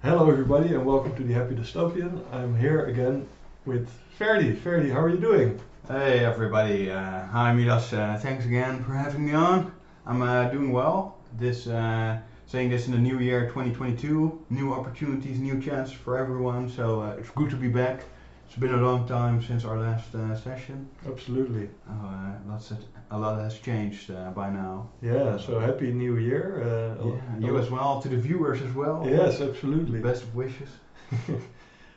Hello, everybody, and welcome to the Happy Dystopian. I'm here again with Ferdi. Ferdi, how are you doing? Hey everybody, uh, hi Midas, uh, thanks again for having me on. I'm uh, doing well. This uh, saying this in the new year 2022, new opportunities, new chances for everyone. So uh, it's good to be back. It's been a long time since our last uh, session. Absolutely. Uh, lots of, a lot has changed uh, by now. Yeah, so happy new year. Uh, Yeah, you as well, to the viewers as well. Yes, absolutely. Best of wishes.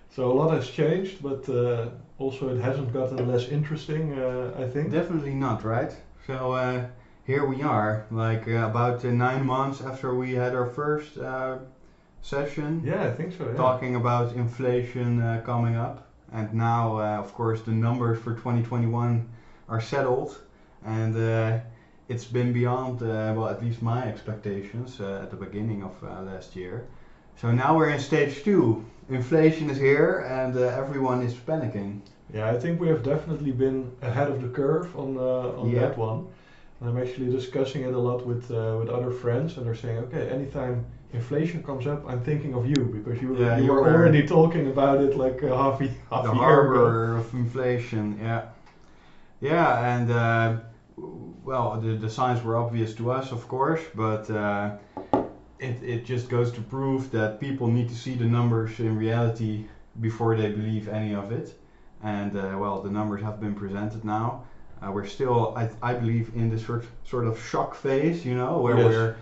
So a lot has changed, but uh, also it hasn't gotten less interesting, uh, I think. Definitely not, right? So uh, here we are, like uh, about uh, nine months after we had our first uh, session, Yeah, I think so. Yeah. talking about inflation uh, coming up. And now, uh, of course, the numbers for 2021 are settled, and uh, it's been beyond, uh, well, at least my expectations uh, at the beginning of uh, last year. So now we're in stage two. Inflation is here, and uh, everyone is panicking. Yeah, I think we have definitely been ahead of the curve on uh, on Yeah. that one. And I'm actually discussing it a lot with uh, with other friends, and they're saying, okay, anytime inflation comes up, I'm thinking of you because you Yeah, you you were were- already talking about it like uh, half a half the a year ago. harbor of inflation. Yeah, yeah, and uh, well, the, the signs were obvious to us, of course, but uh, it it just goes to prove that people need to see the numbers in reality before they believe any of it. And uh, well, the numbers have been presented now. Uh, we're still, I, I believe, in this sort sort of shock phase, you know, where Yes. we're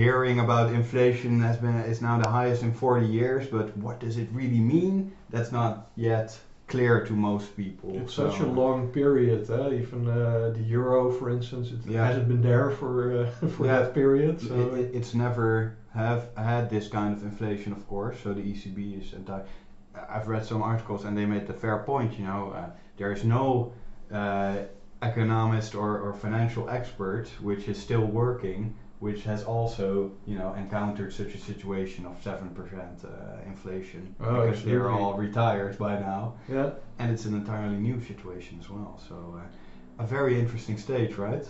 hearing about inflation has been is now the highest in 40 years, but what does it really mean? That's not yet clear to most people. It's so- such a long period. Uh, even uh, the euro, for instance, it Yeah. hasn't been there for uh, for Yeah. that period. So It, it- it's never have had this kind of inflation, of course. So the ECB is anti. I've read some articles and they made the fair point. You know, uh, there is no uh, economist or, or financial expert which is still working, which has also you know encountered such a situation of seven percent uh, inflation Oh, because they're all retired by now, yeah, and it's an entirely new situation as well. So uh, a very interesting stage, right?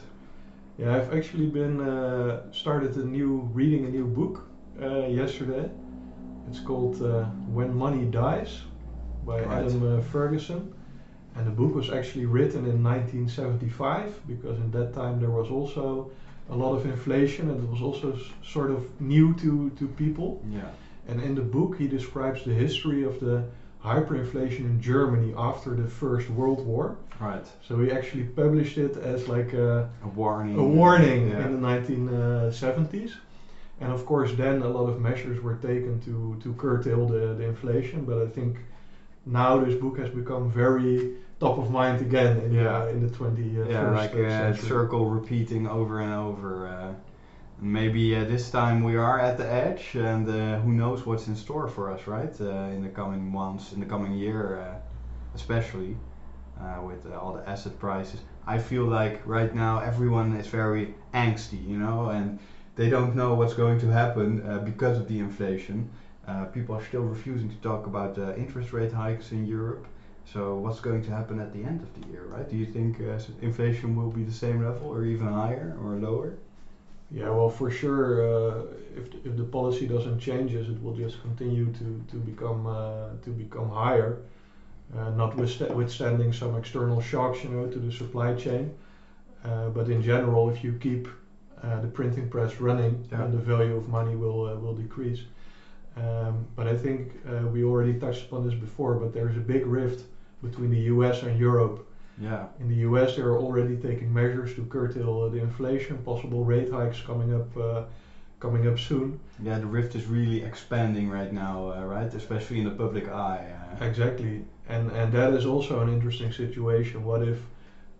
yeah. I've actually been uh, started a new reading a new book uh, yesterday. It's called uh, When Money Dies by Right. Adam uh, Fergusson. And the book was actually written in 1975 because in that time there was also a lot of inflation and it was also sort of new to, to people. Yeah. And in the book, he describes the history of the hyperinflation in Germany after the First World War. Right. So he actually published it as like a, A warning. a warning Yeah. in the 1970s. Uh, and of course, then a lot of measures were taken to, to curtail the, the inflation. But I think now this book has become very top of mind again in, Yeah. the, in the 21st yeah, like a circle repeating over and over. Uh, maybe uh, this time we are at the edge, and uh, who knows what's in store for us, right? Uh, in the coming months, in the coming year, uh, especially uh, with uh, all the asset prices. I feel like right now everyone is very angsty, you know, and they don't know what's going to happen uh, because of the inflation. Uh, people are still refusing to talk about uh, interest rate hikes in Europe. So what's going to happen at the end of the year, right? Do you think uh, inflation will be the same level, or even higher, or lower? Yeah, well, for sure, uh, if, the, if the policy doesn't change, it will just continue to, to become uh, to become higher, uh, notwithstanding some external shocks, you know, to the supply chain. Uh, but in general, if you keep uh, the printing press running, Yeah. then the value of money will uh, will decrease. Um, but I think uh, we already touched upon this before. But there's a big rift between the U.S. and Europe. Yeah, In the US, they're already taking measures to curtail uh, the inflation, possible rate hikes coming up, uh, coming up soon. yeah. The rift is really expanding right now, uh, right? Especially in the public eye. Uh, Exactly, and and that is also an interesting situation. What if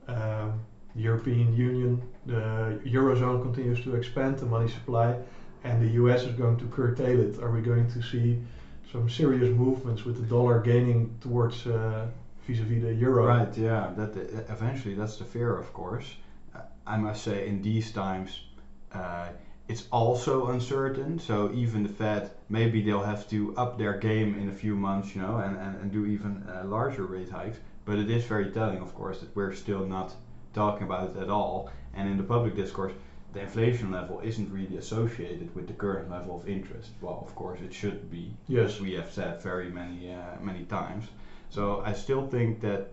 um, the European Union, the eurozone continues to expand the money supply, and the US is going to curtail it? Are we going to see some serious movements with the dollar gaining towards uh, vis-a-vis the euro? Right. Yeah. That eventually that's the fear, of course. Uh, I must say, in these times, uh, it's also uncertain. So even the Fed, maybe they'll have to up their game in a few months, you know, and, and, and do even uh, larger rate hikes. But it is very telling, of course, that we're still not talking about it at all. And in the public discourse, the inflation level isn't really associated with the current level of interest. Well, of course, it should be, Yes. as we have said very many uh, many times. So I still think that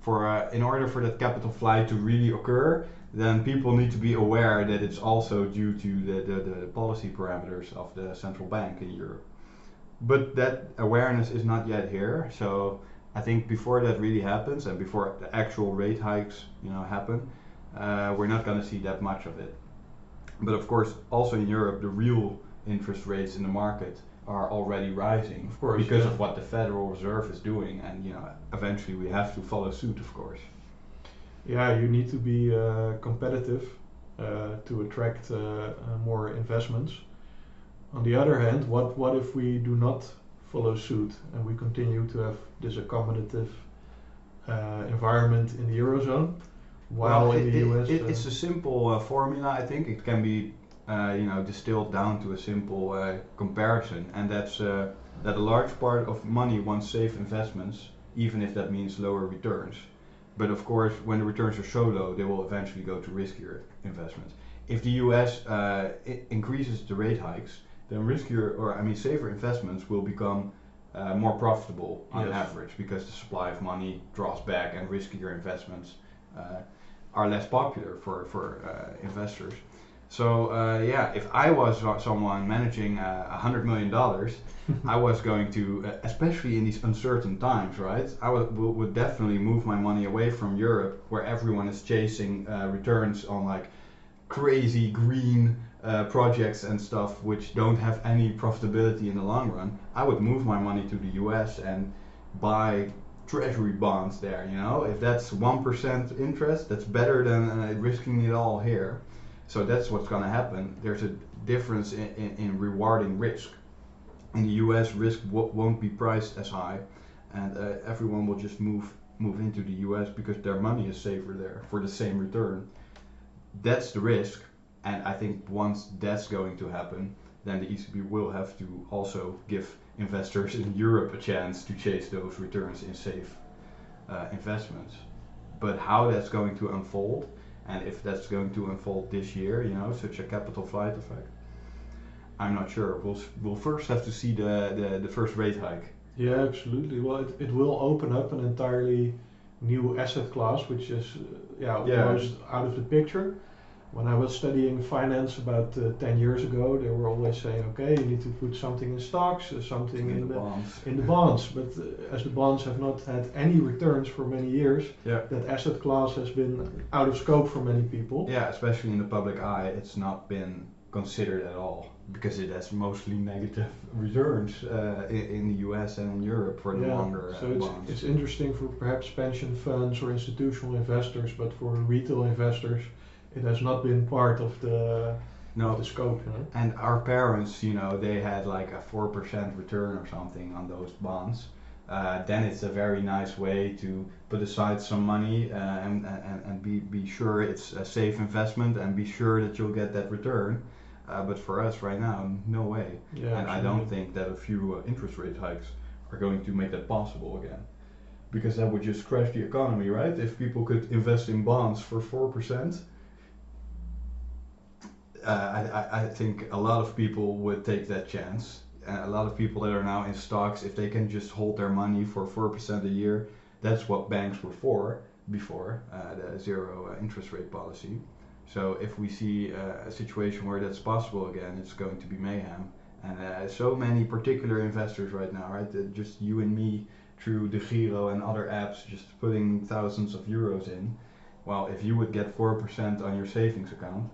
for uh, in order for that capital flight to really occur, then people need to be aware that it's also due to the, the, the policy parameters of the central bank in Europe. But that awareness is not yet here. So I think before that really happens and before the actual rate hikes, you know, happen, uh, we're not going to see that much of it. But of course, also in Europe, the real interest rates in the market are already rising, Of course, because yeah. of what the Federal Reserve is doing, and you know, eventually we have to follow suit, of course. Yeah, you need to be uh, competitive uh, to attract uh, uh, more investments. On the other hand, what what if we do not follow suit and we continue to have this accommodative uh, environment in the eurozone, while Well, in the it- US? it- uh, it's a simple uh, formula. I think it can be, uh, you know, distilled down to a simple uh, comparison, and that's uh, that a large part of money wants safe investments, even if that means lower returns. But of course, when the returns are so low, they will eventually go to riskier investments. If the U.S. Uh, increases the rate hikes, then riskier, or I mean, safer investments will become uh, more profitable on Yes. average because the supply of money draws back, and riskier investments uh, are less popular for for uh, investors. So uh, yeah, if I was someone managing uh, a hundred million dollars, I was going to, uh, especially in these uncertain times, right? I would, would would definitely move my money away from Europe, where everyone is chasing uh, returns on like crazy green uh, projects and stuff, which don't have any profitability in the long run. I would move my money to the U.S. and buy treasury bonds there. You know, if that's one percent interest, that's better than uh, risking it all here. So that's what's going to happen. There's a difference in, in, in rewarding risk. In the U.S., risk won't be priced as high, and uh, everyone will just move move into the U.S. because their money is safer there for the same return. That's the risk, and I think once that's going to happen, then the ECB will have to also give investors in Europe a chance to chase those returns in safe uh, investments. But how that's going to unfold, and if that's going to unfold this year, you know, such a capital flight effect, I'm not sure. We'll we'll first have to see the the, the first rate hike. Yeah, absolutely. Well, it, it will open up an entirely new asset class, which is uh, yeah, Yeah. almost out of the picture. When I was studying finance about uh, 10 years ago, they were always saying, okay, you need to put something in stocks, uh, something in, the, bonds. in the bonds. But uh, as the bonds have not had any returns for many years, Yeah. that asset class has been out of scope for many people. Yeah, especially in the public eye, it's not been considered at all because it has mostly negative returns uh, in, in the US and in Europe for the Yeah, longer uh, so it's, bonds. it's interesting for perhaps pension funds or institutional investors, but for retail investors, it has not been part of the, no, of the scope. You know? and our parents, you know, they had like a four percent return or something on those bonds. Uh, then it's a very nice way to put aside some money uh, and, and, and be, be sure it's a safe investment and be sure that you'll get that return. Uh, but for us right now, no way. Yeah, and I don't think that a few uh, interest rate hikes are going to make that possible again. Because that would just crash the economy, right? If people could invest in bonds for 4%, uh, I, I, think a lot of people would take that chance. And a lot of people that are now in stocks, if they can just hold their money for 4% a year, that's what banks were for before uh, the zero uh, interest rate policy. So if we see uh, a situation where that's possible again, it's going to be mayhem. And uh, so many particular investors right now, right? Uh, just you and me through DEGIRO and other apps, just putting thousands of euros in. Well, if you would get four percent on your savings account,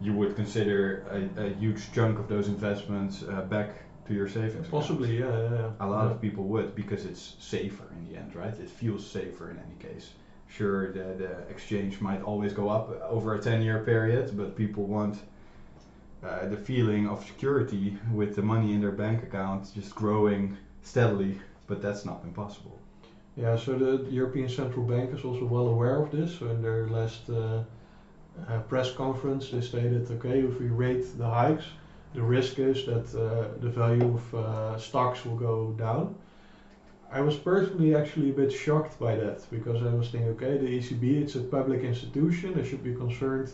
you would consider a, a huge chunk of those investments uh, back to your savings. Possibly, yeah, yeah, yeah. A lot of people would because it's safer in the end, right? It feels safer in any case. Sure, the, the exchange might always go up over a 10 year period, but people want uh, the feeling of security with the money in their bank account just growing steadily, but that's not been possible. Yeah, so the European Central Bank is also well aware of this. So in their last uh, uh, press conference, they stated, okay, if we rate the hikes, the risk is that uh, the value of uh, stocks will go down. I was personally actually a bit shocked by that because I was thinking, okay, the ECB, it's a public institution, they should be concerned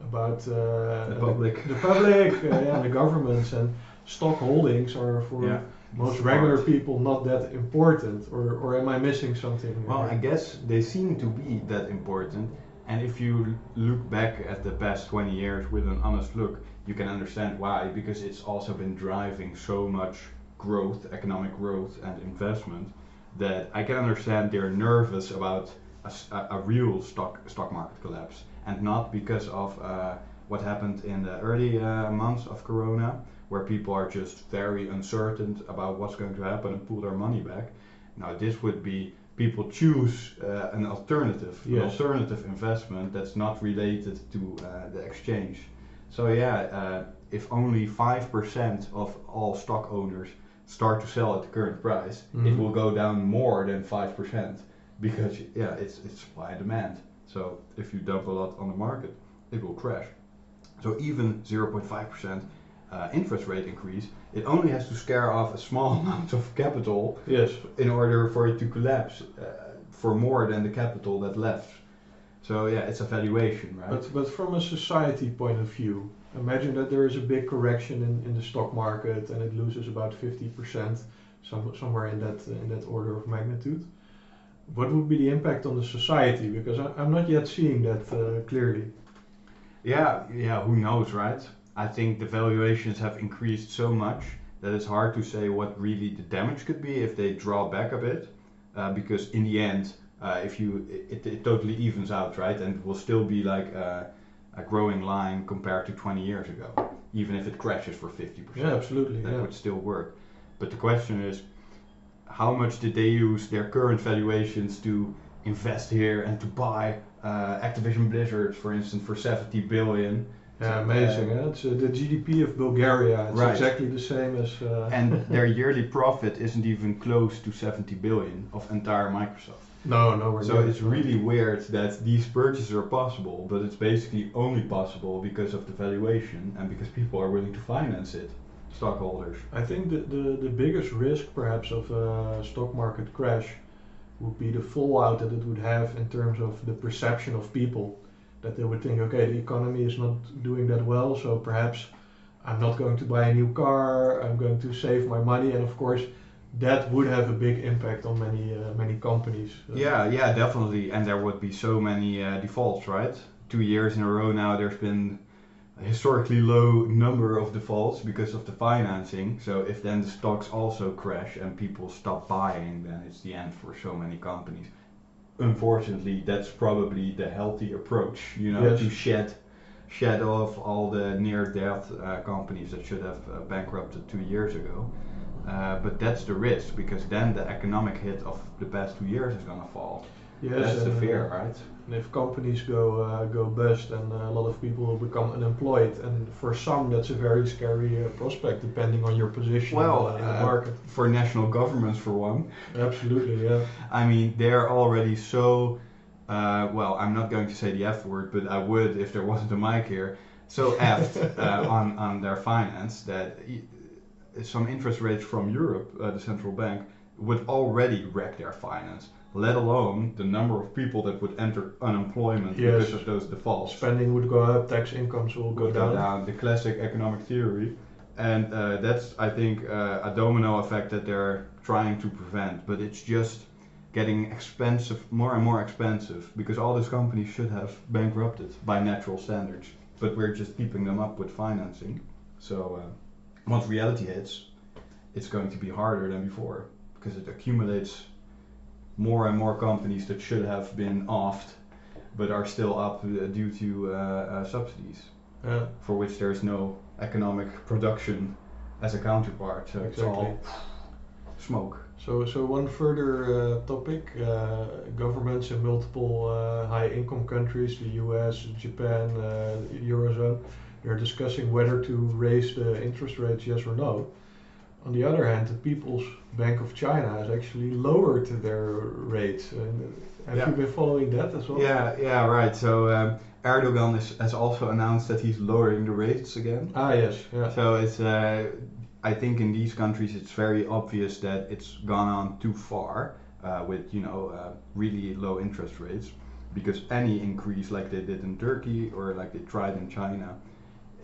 about uh, The public. the public, uh, yeah, the governments, and stock holdings are for Yeah. most regular people not that important. Or, or am I missing something? Well? I guess they seem to be that important. And if you look back at the past 20 years with an honest look, you can understand why. Because it's also been driving so much growth, economic growth, and investment that I can understand they're nervous about a real stock stock market collapse, and not because of uh, what happened in the early uh, months of Corona, where people are just very uncertain about what's going to happen and pull their money back. Now, this would be people choose uh, an alternative, an alternative investment that's not related to uh, the exchange. So yeah, uh, if only five percent of all stock owners start to sell at the current price, it Mhm. will go down more than five percent because yeah, it's it's supply and demand. So if you dump a lot on the market, it will crash. So even 0.5 percent uh, interest rate increase, it only has to scare off a small amount of capital yes, in order for it to collapse uh, for more than the capital that left. So yeah, it's a valuation, right? but but from a society point of view, imagine that there is a big correction in, in the stock market and it loses about fifty percent, some, somewhere in that in that order of magnitude. What would be the impact on the society? Because I, I'm not yet seeing that uh, clearly. Yeah, yeah, who knows, right? I think the valuations have increased so much that it's hard to say what really the damage could be if they draw back a bit, uh, because in the end, uh, if you it, it totally evens out, right, and will still be like a, a growing line compared to 20 years ago, even if it crashes for 50%. Yeah, absolutely. that Yeah. would still work. But the question is, how much did they use their current valuations to invest here and to buy uh, Activision Blizzard, for instance, for 70 billion? Yeah, amazing. uh? It's uh, the GDP of Bulgaria. It's Right. exactly the same as. Uh, and their yearly profit isn't even close to 70 billion of entire Microsoft. no, nowhere So it's really weird that these purchases are possible, but it's basically only possible because of the valuation and because people are willing to finance it, stockholders. I think the, the, the biggest risk, perhaps, of a stock market crash would be the fallout that it would have in terms of the perception of people. That they would think, okay, the economy is not doing that well, so perhaps I'm not going to buy a new car. I'm going to save my money, and of course, that would have a big impact on many uh, many companies. Uh, Yeah, yeah, definitely. And there would be so many uh, defaults, right? Two years in a row now, there's been a historically low number of defaults because of the financing. So if then the stocks also crash and people stop buying, then it's the end for so many companies. Unfortunately, that's probably the healthy approach, you know, Yes. to shed shed off all the near-death uh, companies that should have uh, bankrupted two years ago. Uh, but that's the risk because then the economic hit of the past two years is gonna fall. Yes, that's the fear, right? And if companies go uh, go bust, then uh, a lot of people will become unemployed, and for some that's a very scary uh, prospect, depending on your position Well, uh, in the uh, market. for national governments, for one, Absolutely, yeah. I mean they're already so. Uh, well, I'm not going to say the F word, but I would if there wasn't a mic here. So uh, on on their finance that some interest rates from Europe, uh, the central bank, would already wreck their finance. Let alone the number of people that would enter unemployment Yes. because of those defaults. Spending would go up, tax incomes will go would down. The classic economic theory, and uh, that's I think uh, a domino effect that they're trying to prevent. But it's just getting expensive, more and more expensive, because all these companies should have bankrupted by natural standards, but we're just keeping them up with financing. So uh, once reality hits, it's going to be harder than before because it accumulates more and more companies that should have been offed but are still up uh, due to uh, uh, subsidies Yeah, for which there's no economic production as a counterpart. So it's all smoke. So, so one further uh, topic: uh, governments in multiple uh, high-income countries, the U.S., Japan, uh, eurozone, they're discussing whether to raise the interest rates, yes or no. On the other hand, the People's Bank of China has actually lowered their rates. And have Yeah. you been following that as well? Yeah, yeah, right. So um, Erdogan is, has also announced that he's lowering the rates again. Ah, yes. Yeah. So it's, uh, I think in these countries it's very obvious that it's gone on too far uh, with you know uh, really low interest rates. because any increase like they did in Turkey or like they tried in China,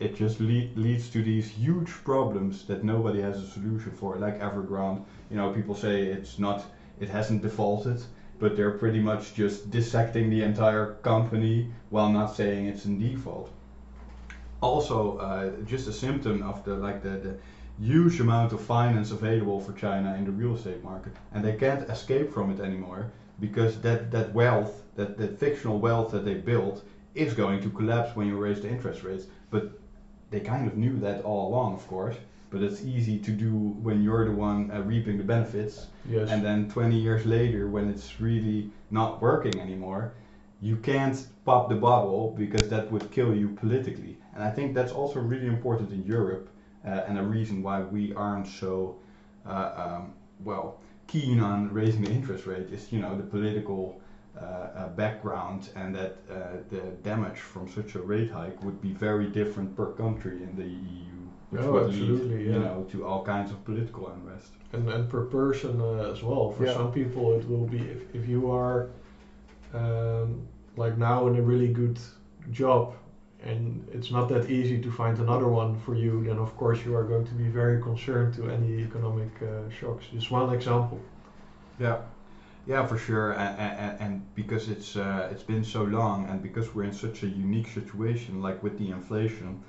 it just le- leads to these huge problems that nobody has a solution for. Like Evergrande, you know, people say it's not, it hasn't defaulted, but they're pretty much just dissecting the entire company while not saying it's in default. Also, uh, just a symptom of the like the, the huge amount of finance available for China in the real estate market, and they can't escape from it anymore because that, that wealth, that, that fictional wealth that they built, is going to collapse when you raise the interest rates. But they kind of knew that all along, of course. But it's easy to do when you're the one uh, reaping the benefits, Yes. and then 20 years later, when it's really not working anymore, you can't pop the bubble because that would kill you politically. And I think that's also really important in Europe, uh, and a reason why we aren't so uh, um, well keen on raising the interest rate is you know the political uh, background and that uh, the damage from such a rate hike would be very different per country in the EU, which Oh, would absolutely, lead yeah. you know to all kinds of political unrest. and, and per person uh, as well. For Yeah. some people, it will be if, if you are um, like now in a really good job and it's not that easy to find another one for you, then of course you are going to be very concerned to any economic uh, shocks. Just one example. Yeah, yeah, for sure, and, and, and because it's uh, it's been so long, and because we're in such a unique situation, like with the inflation,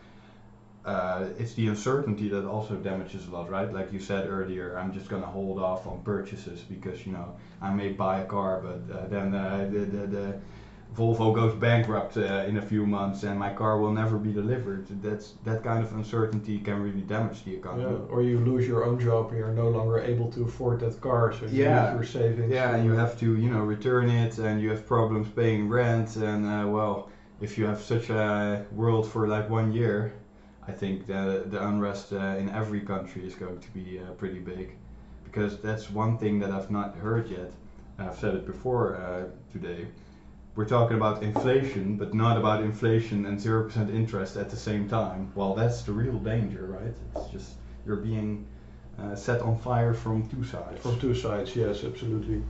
uh, it's the uncertainty that also damages a lot, right? Like you said earlier, I'm just gonna hold off on purchases because you know I may buy a car, but uh, then uh, the, the the Volvo goes bankrupt uh, in a few months, and my car will never be delivered. That's that kind of uncertainty can really damage the economy. Yeah, or you lose your own job and you're no longer able to afford that car, so you Yeah. use your savings. Yeah, and you have to, you know, return it, and you have problems paying rent, and uh, well, if you have such a world for like one year, I think the the unrest uh, in every country is going to be uh, pretty big, because that's one thing that I've not heard yet. I've said it before uh, today. We're talking about inflation, but not about inflation and zero percent interest at the same time. Well, that's the real danger, right? It's just you're being uh, set on fire from two sides. From two sides, yes, absolutely.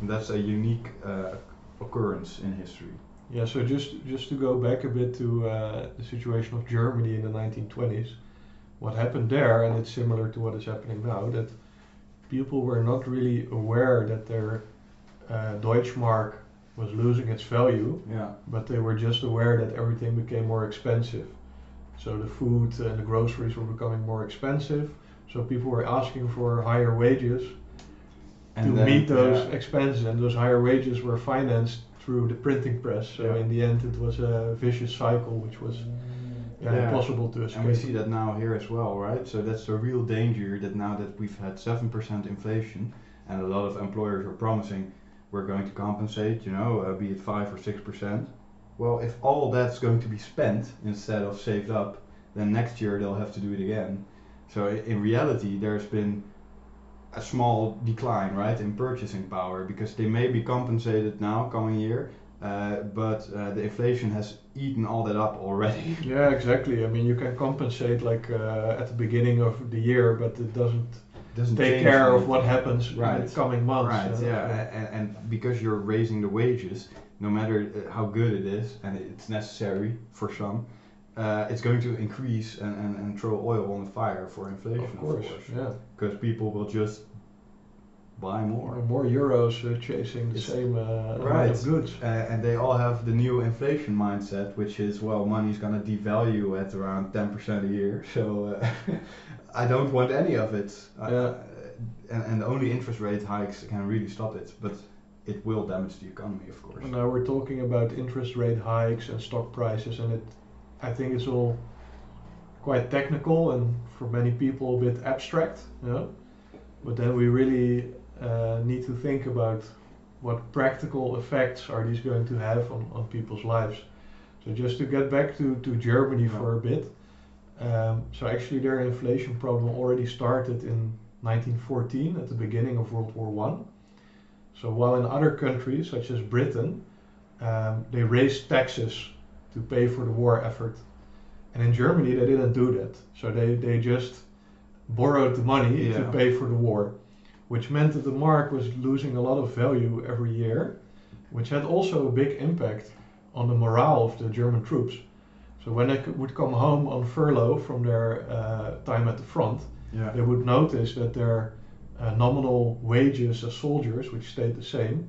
And that's a unique uh, occurrence in history. Yeah, so just just to go back a bit to uh, the situation of Germany in the 1920s, what happened there, and it's similar to what is happening now, that people were not really aware that their uh, Deutschmark was losing its value, Yeah. but they were just aware that everything became more expensive. So the food and the groceries were becoming more expensive, so people were asking for higher wages to then- meet those yeah. expenses, and those higher wages were financed through the printing press. So Yeah. in the end, it was a vicious cycle, which was yeah, Yeah. impossible to escape. And we see that now here as well, right? So that's the real danger that now that we've had 7% inflation and a lot of employers are promising we're going to compensate, you know, uh, be it 5 or 6%. Well, if all that's going to be spent instead of saved up, then next year they'll have to do it again. So in reality, there's been a small decline, right, in purchasing power because they may be compensated now coming year, uh, but uh, the inflation has eaten all that up already. Yeah, exactly. I mean, you can compensate like uh, at the beginning of the year, but it doesn't Doesn't take care of what happens in the coming months. Right, yeah, and, and because you're raising the wages, no matter uh, how good it is, and it's necessary for some, uh, it's going to increase and, and, and throw oil on the fire for inflation, Of course, yeah. Because people will just buy more. More, more euros uh, chasing the It's- same uh, Right. of goods. Uh, and they all have the new inflation mindset, which is, well, money's going to devalue at around 10% a year, so uh, I don't want any of it. I- Yeah. and, and only interest rate hikes can really stop it, but it will damage the economy, of course. Now we're talking about interest rate hikes and stock prices, and it, I think it's all quite technical and for many people a bit abstract. You know? But then we really uh, need to think about what practical effects are these going to have on, on people's lives. So just to get back to, to Germany Yeah. for a bit. Um, so actually their inflation problem already started in 1914 at the beginning of World War One. So while in other countries such as Britain, um, they raised taxes to pay for the war effort, and in Germany they didn't do that. So they, they just borrowed the money to pay for the war, which meant that the mark was losing a lot of value every year. which had also a big impact on the morale of the German troops. So when they would come home on furlough from their uh, time at the front, Yeah. they would notice that their uh, nominal wages as soldiers, which stayed the same,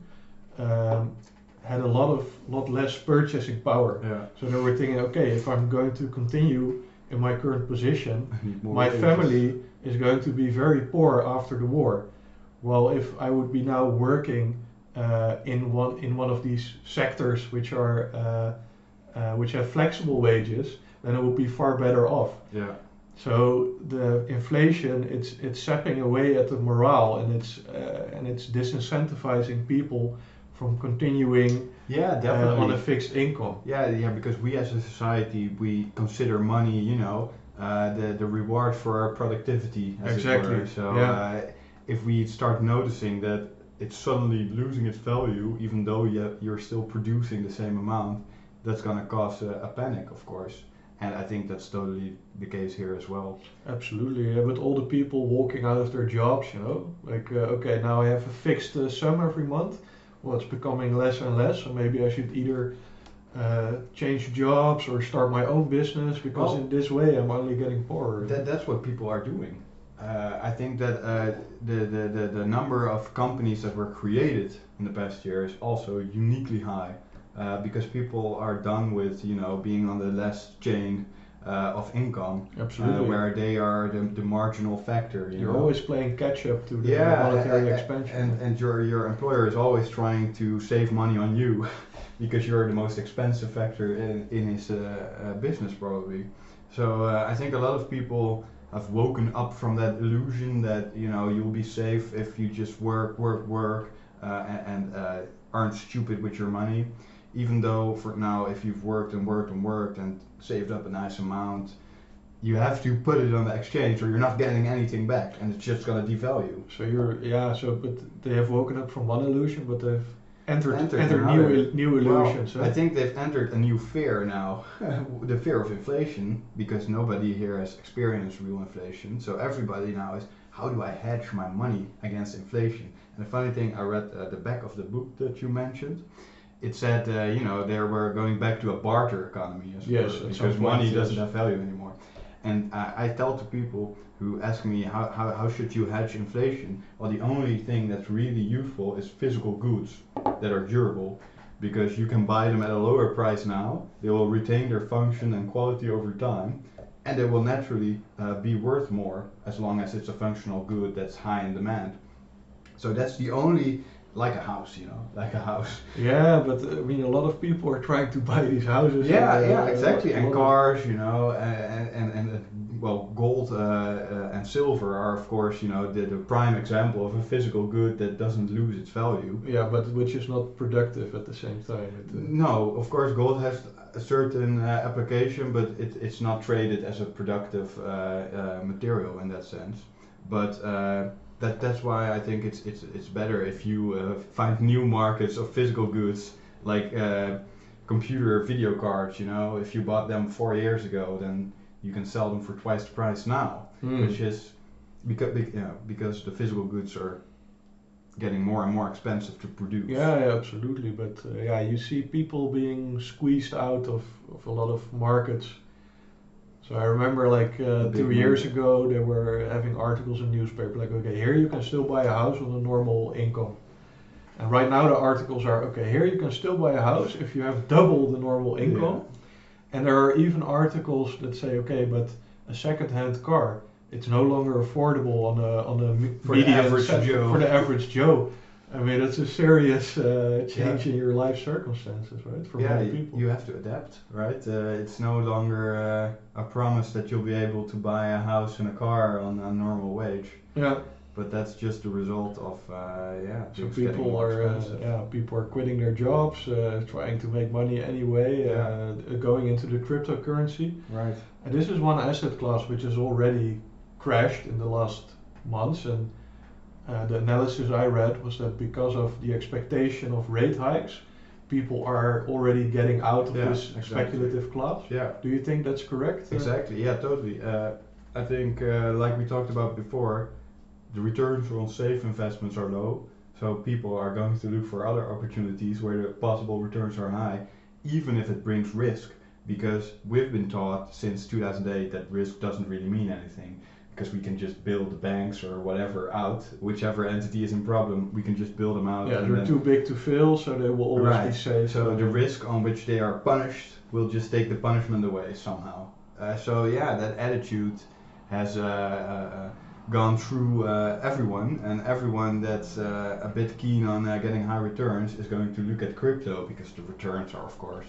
um, had a lot of lot less purchasing power. Yeah. So they were thinking, okay, if I'm going to continue in my current position, I need more my wages. family is going to be very poor after the war. Well, if I would be now working uh, in one in one of these sectors which are uh, uh, which have flexible wages, then it would be far better off. Yeah. So the inflation, it's it's sapping away at the morale, and it's uh, and it's disincentivizing people from continuing Yeah, uh, definitely. on a fixed income. Yeah, yeah, because we as a society we consider money, you know, uh, the the reward for our productivity. As Exactly. So yeah. uh, if we start noticing that it's suddenly losing its value, even though you you're still producing the same amount, that's gonna cause a, a panic, of course. And I think that's totally the case here as well. Absolutely, yeah, with all the people walking out of their jobs, you know, like uh, okay, now I have a fixed uh, sum every month. Well, it's becoming less and less, so maybe I should either uh, change jobs or start my own business because Well- in this way I'm only getting poorer. That, that's what people are doing. Uh, I think that uh, the, the, the, the number of companies that were created in the past year is also uniquely high uh, because people are done with you know being on the last chain uh, of income uh, Absolutely, where they are the, the marginal factor. You you're know? always playing catch up to the yeah, monetary expansion. and and your your employer is always trying to save money on you because you're the most expensive factor in in his uh, uh, business probably. So uh, I think a lot of people have woken up from that illusion that you know you'll be safe if you just work work work uh, and, and uh, aren't stupid with your money. Even though for now, if you've worked and worked and worked and saved up a nice amount, you have to put it on the exchange or you're not getting anything back and it's just gonna devalue. So you're yeah. So but they have woken up from one illusion, but they've entered Entered entered, new new illusions. Well? I think they've entered a new fear now, the fear of inflation, because nobody here has experienced real inflation. So everybody now is, how do I hedge my money against inflation? And the funny thing, I read uh, the back of the book that you mentioned. It said, uh, you know, they were going back to a barter economy as Yes, well, because point, money yes. doesn't have value anymore. And I, I tell to people who ask me how, how, how should you hedge inflation? Well, the only thing that's really useful is physical goods that are durable because you can buy them at a lower price now. They will retain their function and quality over time, and they will naturally uh, be worth more as long as it's a functional good that's high in demand. So that's the only, like a house, you know, like a house. Yeah, but I mean, a lot of people are trying to buy these houses. Yeah, and, uh, yeah, exactly. And cars, you know, and and, and well, gold uh, uh, and silver are of course, you know, the, the prime example of a physical good that doesn't lose its value. Yeah, but which is not productive at the same time. It, uh, No, of course, gold has a certain uh, application, but it, it's not traded as a productive uh, uh, material in that sense. But uh, that that's why I think it's it's it's better if you uh, find new markets of physical goods like uh, computer video cards. You know, if you bought them four years ago, then you can sell them for twice the price now, Hmm. which is because you know, because the physical goods are getting more and more expensive to produce. Yeah, yeah, absolutely. But uh, yeah, you see people being squeezed out of, of a lot of markets. So I remember like uh, two years money. ago, they were having articles in newspaper like, okay, here you can still buy a house on a normal income. And right now the articles are, okay, here you can still buy a house if you have double the normal income. And there are even articles that say, okay, but a second-hand car, it's no longer affordable on a on a For the average set- Joe. For the average Joe, I mean, it's a serious uh, change Yeah. in your life circumstances, right? For yeah, many people. you have to adapt, right? Uh, it's no longer uh, a promise that you'll be able to buy a house and a car on a normal wage, yeah. but that's just the result of uh, yeah. So people are, uh, yeah, people are quitting their jobs, uh, trying to make money anyway, Yeah. uh, going into the cryptocurrency. right. And this is one asset class which has already crashed in the last months. And uh, the analysis I read was that because of the expectation of rate hikes, people are already getting out of Yeah, this exactly. speculative class. Yeah. Do you think that's correct? Uh, Exactly. Yeah, totally. Uh, I think, uh, like we talked about before, the returns on safe investments are low. So people are going to look for other opportunities where the possible returns are high, even if it brings risk. Because we've been taught since 2008 that risk doesn't really mean anything. Because we can just build the banks or whatever out, whichever entity is in problem, we can just build them out. Yeah, and they're then- too big to fail, so they will always Right. be safe. so the risk on which they are punished will just take the punishment away somehow. Uh, so yeah, that attitude has uh, uh, uh, gone through uh, everyone, and everyone that's uh, a bit keen on uh, getting high returns is going to look at crypto because the returns are, of course,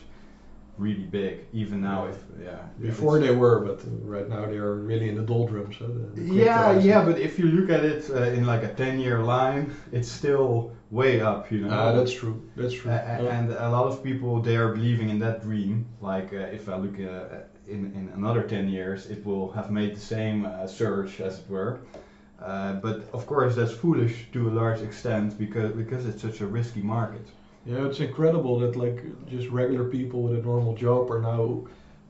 really big. Even now, if yeah, Before they were, but right now they are really in the doldrums. So the, the yeah, yeah, but if you look at it uh, in like a ten-year line, it's still way up, you know. Ah, that's true. That's true. A- Yeah. and a lot of people they are believing in that dream. Like uh, if I look uh, in in another ten years, it will have made the same uh, surge as it were. Uh, but of course, that's foolish to a large extent because because it's such a risky market. Yeah, it's incredible that like just regular people with a normal job are now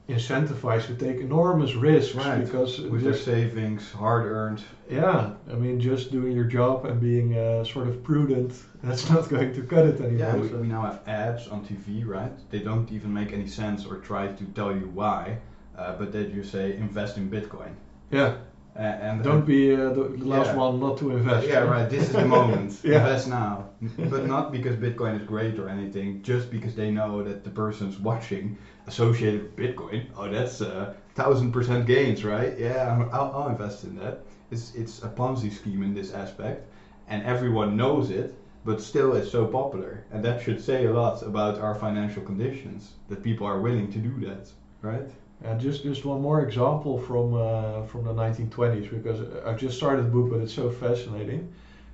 incentivized to take enormous risks Right. because With their savings, hard earned. yeah, I mean just doing your job and being uh, sort of prudent, that's not going to cut it anymore. Yeah, we, so- we now have ads on TV, right? They don't even make any sense or try to tell you why, uh, but they just say invest in Bitcoin. yeah, and don't be uh, the, the last Yeah. one not to invest. Yeah, right. This is the moment. Yeah. Invest now. But not because Bitcoin is great or anything, just because they know that the person's watching associated with Bitcoin. Oh, that's a thousand percent gains, right? Yeah, I'll, I'll invest in that. It's it's a Ponzi scheme in this aspect, and everyone knows it. But still, it's so popular, and that should say a lot about our financial conditions that people are willing to do that, right? And just just one more example from uh, from the 1920s because I've just started the book, but it's so fascinating.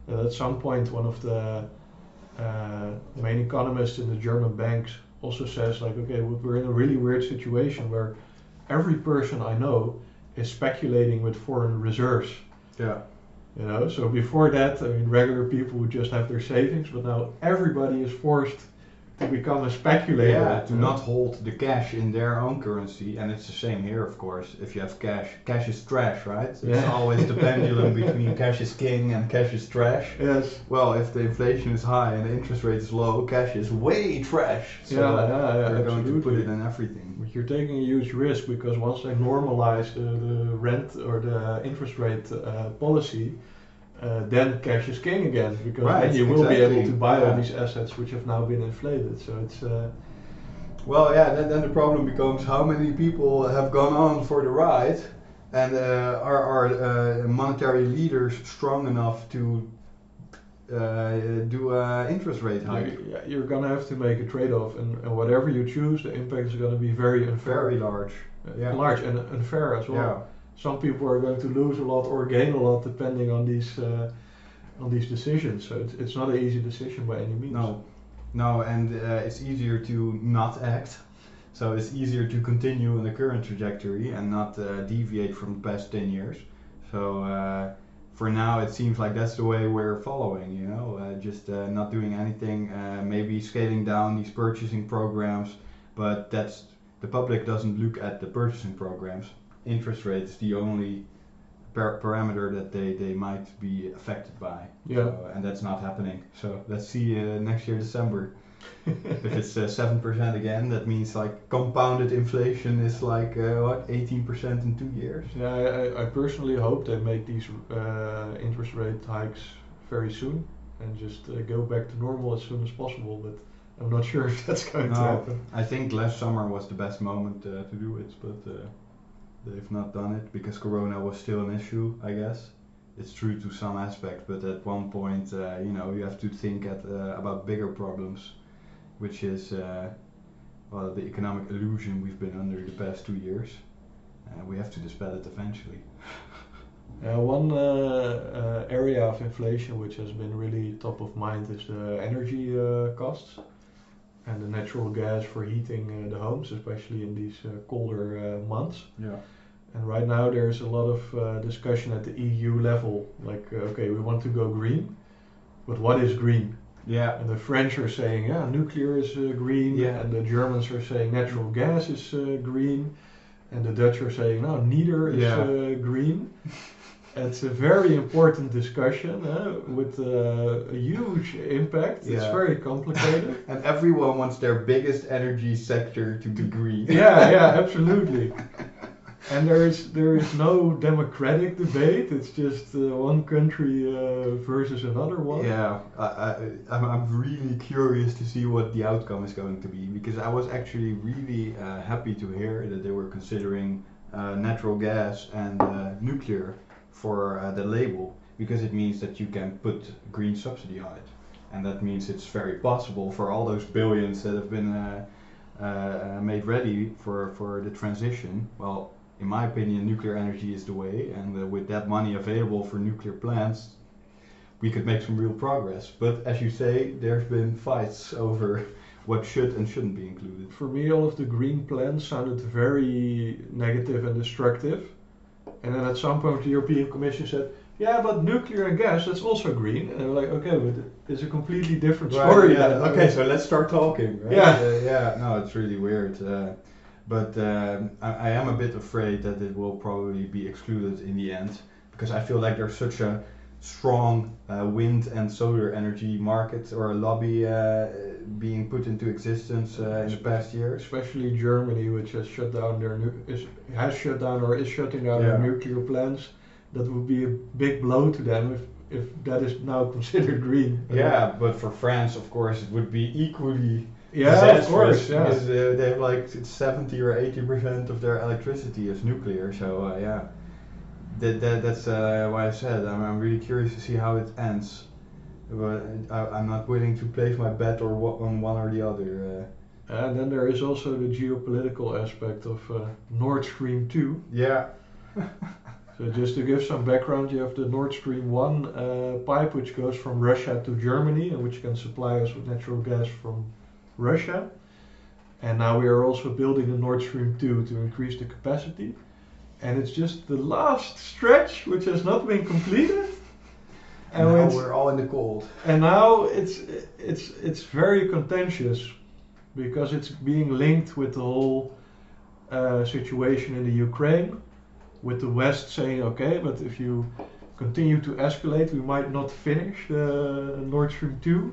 Uh, at some point, one of the uh, main economists in the German banks also says like, okay, we- we're in a really weird situation where every person I know is speculating with foreign reserves. Yeah. You know, so before that, I mean, regular people would just have their savings, but now everybody is forced to become a speculator. Yeah, to not hold the cash in their own currency, and it's the same here, of course. If you have cash, cash is trash, right? It's Yeah. always the pendulum between cash is king and cash is trash. Yes. Well, if the inflation is high and the interest rate is low, cash is way trash. So yeah, yeah, yeah, they're going to put it in everything. But you're taking a huge risk because once they normalize the, the rent or the interest rate uh, policy, uh, then cash is king again because Right, then you will be able to buy yeah. all these assets which have now been inflated. So it's uh, Well, yeah, then, then the problem becomes how many people have gone on for the ride, and uh, are, are uh, monetary leaders strong enough to uh, do an interest rate hike? you- yeah, you're gonna have to make a trade-off, and, and whatever you choose, the impact is gonna be very unfair, Very large. Uh, yeah. large and unfair as well. Yeah. Some people are going to lose a lot or gain a lot depending on these uh, on these decisions. So it's, it's not an easy decision by any means. No, no, and uh, it's easier to not act. So it's easier to continue in the current trajectory and not uh, deviate from the past 10 years. So uh, for now, it seems like that's the way we're following, you know, uh, just uh, not doing anything, maybe scaling down these purchasing programs, but that's the public doesn't look at the purchasing programs. Interest rates the only par- parameter that they, they might be affected by. Yeah. So, and that's not happening. So let's see uh, next year December. if it's uh, seven percent again, that means like compounded inflation is like uh, what eighteen percent in two years. Yeah, I, I- personally hope they make these uh, interest rate hikes very soon and just uh, go back to normal as soon as possible. But I'm not sure if that's going to No, happen. I think last summer was the best moment uh, to do it, but uh, they've not done it because Corona was still an issue. I guess it's true to some aspect, but at one point, uh, you know, you have to think at uh, about bigger problems, which is uh, well the economic illusion we've been under the past two years. Uh, we have to dispel it eventually. Uh, one uh, uh, area of inflation which has been really top of mind is the energy uh, costs and the natural gas for heating uh, the homes, especially in these uh, colder uh, months. Yeah. And right now there's a lot of uh, discussion at the EU level, like uh, okay, we want to go green, but what is green? Yeah. And the French are saying, yeah, nuclear is uh, green, Yeah. and the Germans are saying natural gas is uh, green, and the Dutch are saying, no, neither is Yeah. uh, green. It's a very important discussion uh, with uh, a huge impact. Yeah. It's very complicated. And everyone wants their biggest energy sector to be green. yeah, yeah, absolutely. And there is there is no democratic debate. It's just uh, one country uh, versus another one. Yeah, I, I, I'm, I'm really curious to see what the outcome is going to be because I was actually really uh, happy to hear that they were considering uh, natural gas and uh, nuclear for uh, the label because it means that you can put green subsidy on it. And that means it's very possible for all those billions that have been made ready for, for the transition. Well, in my opinion, nuclear energy is the way, and uh, with that money available for nuclear plants, we could make some real progress. But as you say, there's been fights over what should and shouldn't be included. For me, all of the green plans sounded very negative and destructive. And then at some point, the European Commission said, "Yeah, but nuclear and gas, that's also green." And were like, "Okay, but it's a completely different story." yeah. Okay, so let's start talking. Right? Yeah. Uh, yeah. No, it's really weird. Uh, but um, I, I am a bit afraid that it will probably be excluded in the end because I feel like there's such a strong uh, wind and solar energy market or a lobby uh, being put into existence uh, in the past year. especially Germany, which has shut down their nu- is, has shut down or is shutting down Yeah. their nuclear plants. That would be a big blow to them if, if that is now considered green. Yeah, but for France, of course, it would be equally yeah, of course. Yeah. because uh, they have like 70 or 80 percent of their electricity is nuclear. So uh, yeah, that, that that's uh, why I said I'm, I'm really curious to see how it ends. But I, I'm not willing to place my bet or what, on one or the other. Uh, And then there is also the geopolitical aspect of uh, Nord Stream 2. yeah, So just to give some background, you have the Nord Stream 1 uh, pipe which goes from Russia to Germany and which can supply us with natural gas from Russia. And now we are also building the Nord Stream 2 to increase the capacity. And it's just the last stretch which has not been completed. and And, now we're all in the cold. and now it's it's it's very contentious because it's being linked with the whole uh, situation in the Ukraine, with the West saying, okay, but if you continue to escalate, we might not finish the Nord Stream two.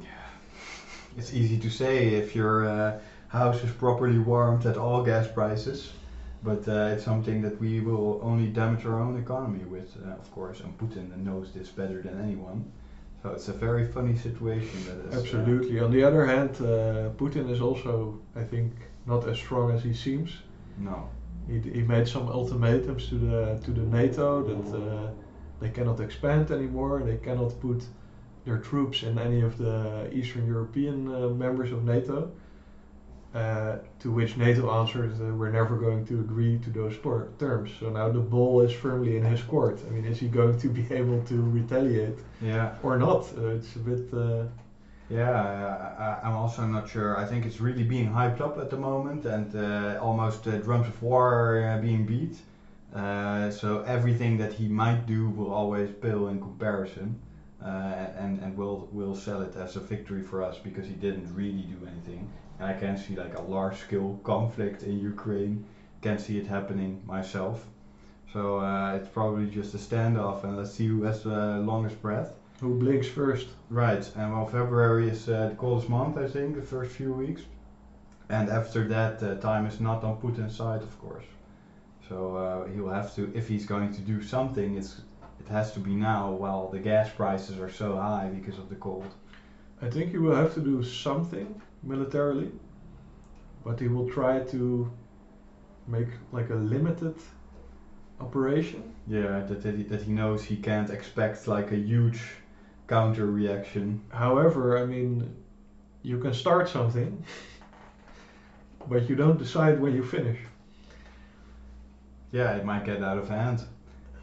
It's easy to say if your uh, house is properly warmed at all gas prices, but uh, it's something that we will only damage our own economy with, uh, of course. And Putin knows this better than anyone. So it's a very funny situation. That is, uh, Absolutely. On the other hand, uh, Putin is also, I think, not as strong as he seems. no. He, he made some ultimatums to the to the NATO that uh, they cannot expand anymore. They cannot put their troops and any of the Eastern European uh, members of NATO. Uh, to which NATO answered, uh, "We're never going to agree to those tor- terms." So now the ball is firmly in his court. I mean, is he going to be able to retaliate Yeah. or not? It's a bit. Uh, Yeah, I, I'm also not sure. I think it's really being hyped up at the moment, and uh, almost uh, drums of war are uh, being beat. Uh, so everything that he might do will always pale in comparison, and and we'll we'll sell it as a victory for us because he didn't really do anything. And I can't see like a large scale conflict in Ukraine. Can't see it happening myself. So uh, it's probably just a standoff, and let's see who has the longest breath. who blinks first? Right, and well, February is uh, the coldest month, I think, the first few weeks. And after that, uh, time is not on Putin's side, of course. So uh, he'll have to, if he's going to do something, it's it has to be now while the gas prices are so high because of the cold. I think he will have to do something militarily, but he will try to make like a limited operation. Yeah, that, that, he, that he knows he can't expect like a huge counter reaction. However, I mean, you can start something, but you don't decide when you finish. Yeah, it might get out of hand.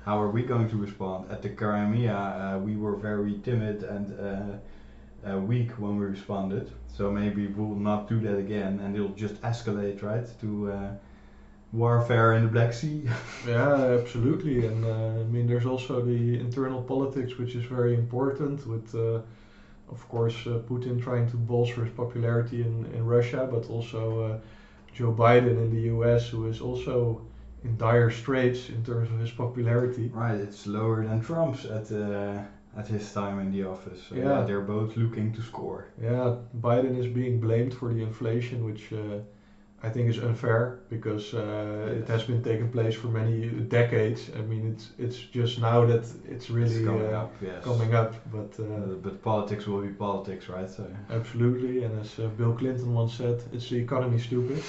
How are we going to respond? At the Crimea, uh, we were very timid and uh, uh, weak when we responded. So maybe we'll not do that again, and it'll just escalate, right, to uh, warfare in the Black Sea. Yeah, absolutely. And uh, I mean, there's also the internal politics, which is very important. With, of course, Putin trying to bolster his popularity in, in Russia, but also Joe Biden in the U.S., who is also in dire straits in terms of his popularity. Right, it's lower than Trump's at uh, at his time in the office. So, Yeah. they're both looking to score. Yeah, Biden is being blamed for the inflation, which uh, I think is unfair because uh, it has been taking place for many decades. I mean, it's it's just now that it's really it's coming uh, up, yes. coming up, but. Uh, Uh, but politics will be politics, right? So, Absolutely, and as uh, Bill Clinton once said, it's the economy stupid.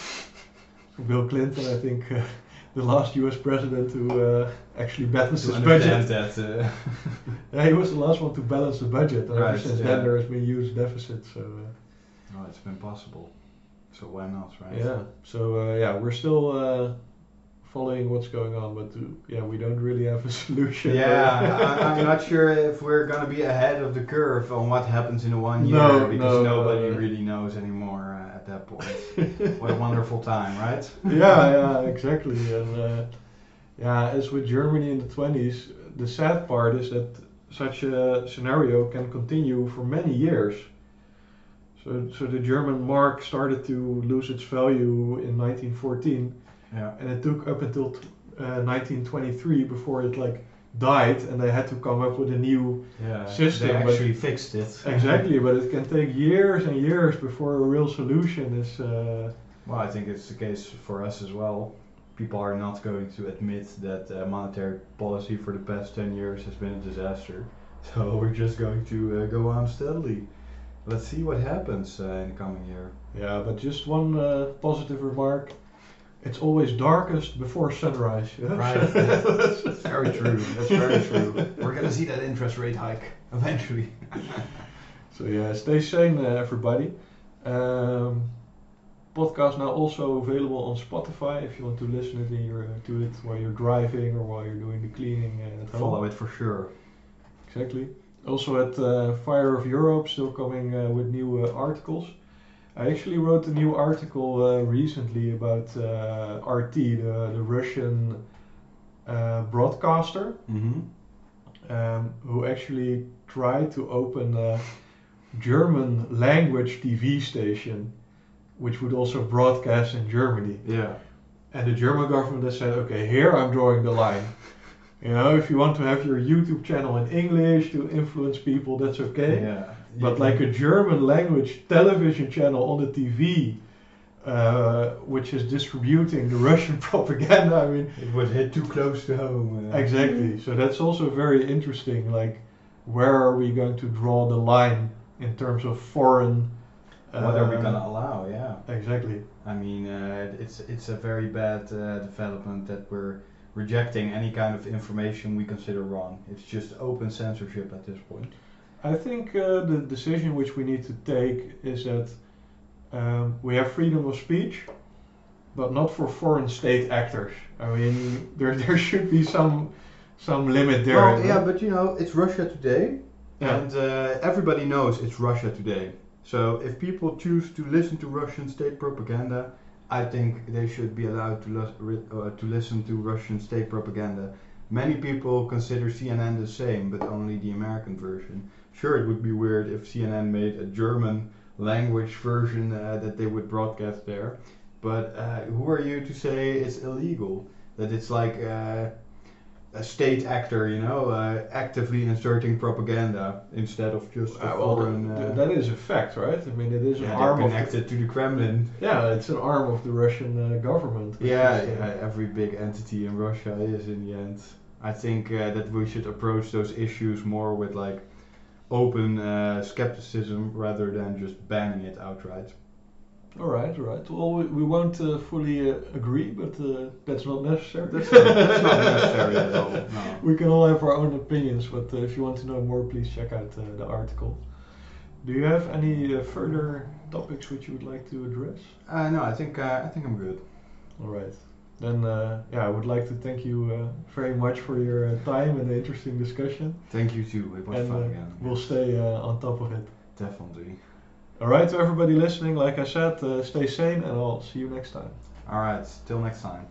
Bill Clinton, I think, uh, the last U.S. president to uh, actually balance to his budget. that. Uh, Yeah, he was the last one to balance the budget, and ever Right, since yeah. then there has been huge deficit. So uh, oh, it's been possible. So why not, right? yeah, so uh, yeah, we're still uh, following what's going on, but uh, yeah, we don't really have a solution. Yeah, I, I'm not sure if we're gonna be ahead of the curve on what happens in one year No, because no, nobody really knows anymore at that point. what a wonderful time, right? yeah, yeah, exactly. And uh, yeah, as with Germany in the 20s, the sad part is that such a scenario can continue for many years. So, so the German mark started to lose its value in 1914, Yeah. and it took up until t- uh, 1923 before it like died, and they had to come up with a new Yeah. System, they but- actually fixed it. exactly. but it can take years and years before a real solution is. Uh, Well, I think it's the case for us as well. People are not going to admit that uh, monetary policy for the past 10 years has been a disaster. So we're just going to uh, go on steadily. Let's see what happens uh, in the coming year. Yeah, but just one uh, positive remark. It's always darkest before sunrise. Right. That's very true. That's very true. We're going to see that interest rate hike eventually. so yeah, stay sane, uh, everybody. Um, podcast now also available on Spotify if you want to listen it in your, to it while you're driving or while you're doing the cleaning uh. Follow it for sure. Exactly. Also at uh, Fire of Europe, still coming uh, with new uh, articles. I actually wrote a new article uh, recently about uh, RT, the, the Russian uh, broadcaster, Mm-hmm. um, who actually tried to open a German language TV station, which would also broadcast in Germany. Yeah. And the German government has said, okay, here I'm drawing the line. You know, if you want to have your YouTube channel in English to influence people, that's okay. Yeah. But like a German language television channel on the TV, uh, which is distributing the Russian propaganda, I mean, it would hit too close to home. uh. exactly. So that's also very interesting. Like, where are we going to draw the line in terms of foreign? What are we uh, gonna allow? Yeah. Exactly. I mean, uh, it's it's a very bad uh, development that we're rejecting any kind of information we consider wrong. It's just open censorship at this point. I think uh, the decision which we need to take is that um, we have freedom of speech, but not for foreign state actors. I mean, there there should be some some limit there. Well, yeah, but you know, it's Russia today, Yeah. and uh, everybody knows it's Russia today. So if people choose to listen to Russian state propaganda, I think they should be allowed to uh, to listen to Russian state propaganda. Many people consider CNN the same, but only the American version. Sure, it would be weird if CNN made a German language version uh, that they would broadcast there, but uh, who are you to say it's illegal? That it's like uh, a state actor, you know, uh, actively inserting propaganda instead of just a Uh, well, foreign. th- Uh, that is a fact, right? I mean, it is yeah, an arm connected to the Kremlin. yeah, it's an arm of the Russian uh, government. Yeah, yeah, every big entity in Russia is in the end. I think uh, that we should approach those issues more with like open uh, skepticism rather than just banning it outright. All right, all right. Well, we, we won't uh, fully uh, agree, but uh, that's not necessary. That's not, that's not necessary at all. No. We can all have our own opinions, but uh, if you want to know more, please check out uh, the article. Do you have any uh, further topics which you would like to address? Uh, no, I think uh, I think I'm good. All right. Then, uh, yeah, I would like to thank you uh, very much for your uh, time and the interesting discussion. Thank you too. It was and fun uh, again. we'll stay uh, on top of it. Definitely. All right, to everybody listening, like I said, uh, stay sane, and I'll see you next time. All right. Till next time.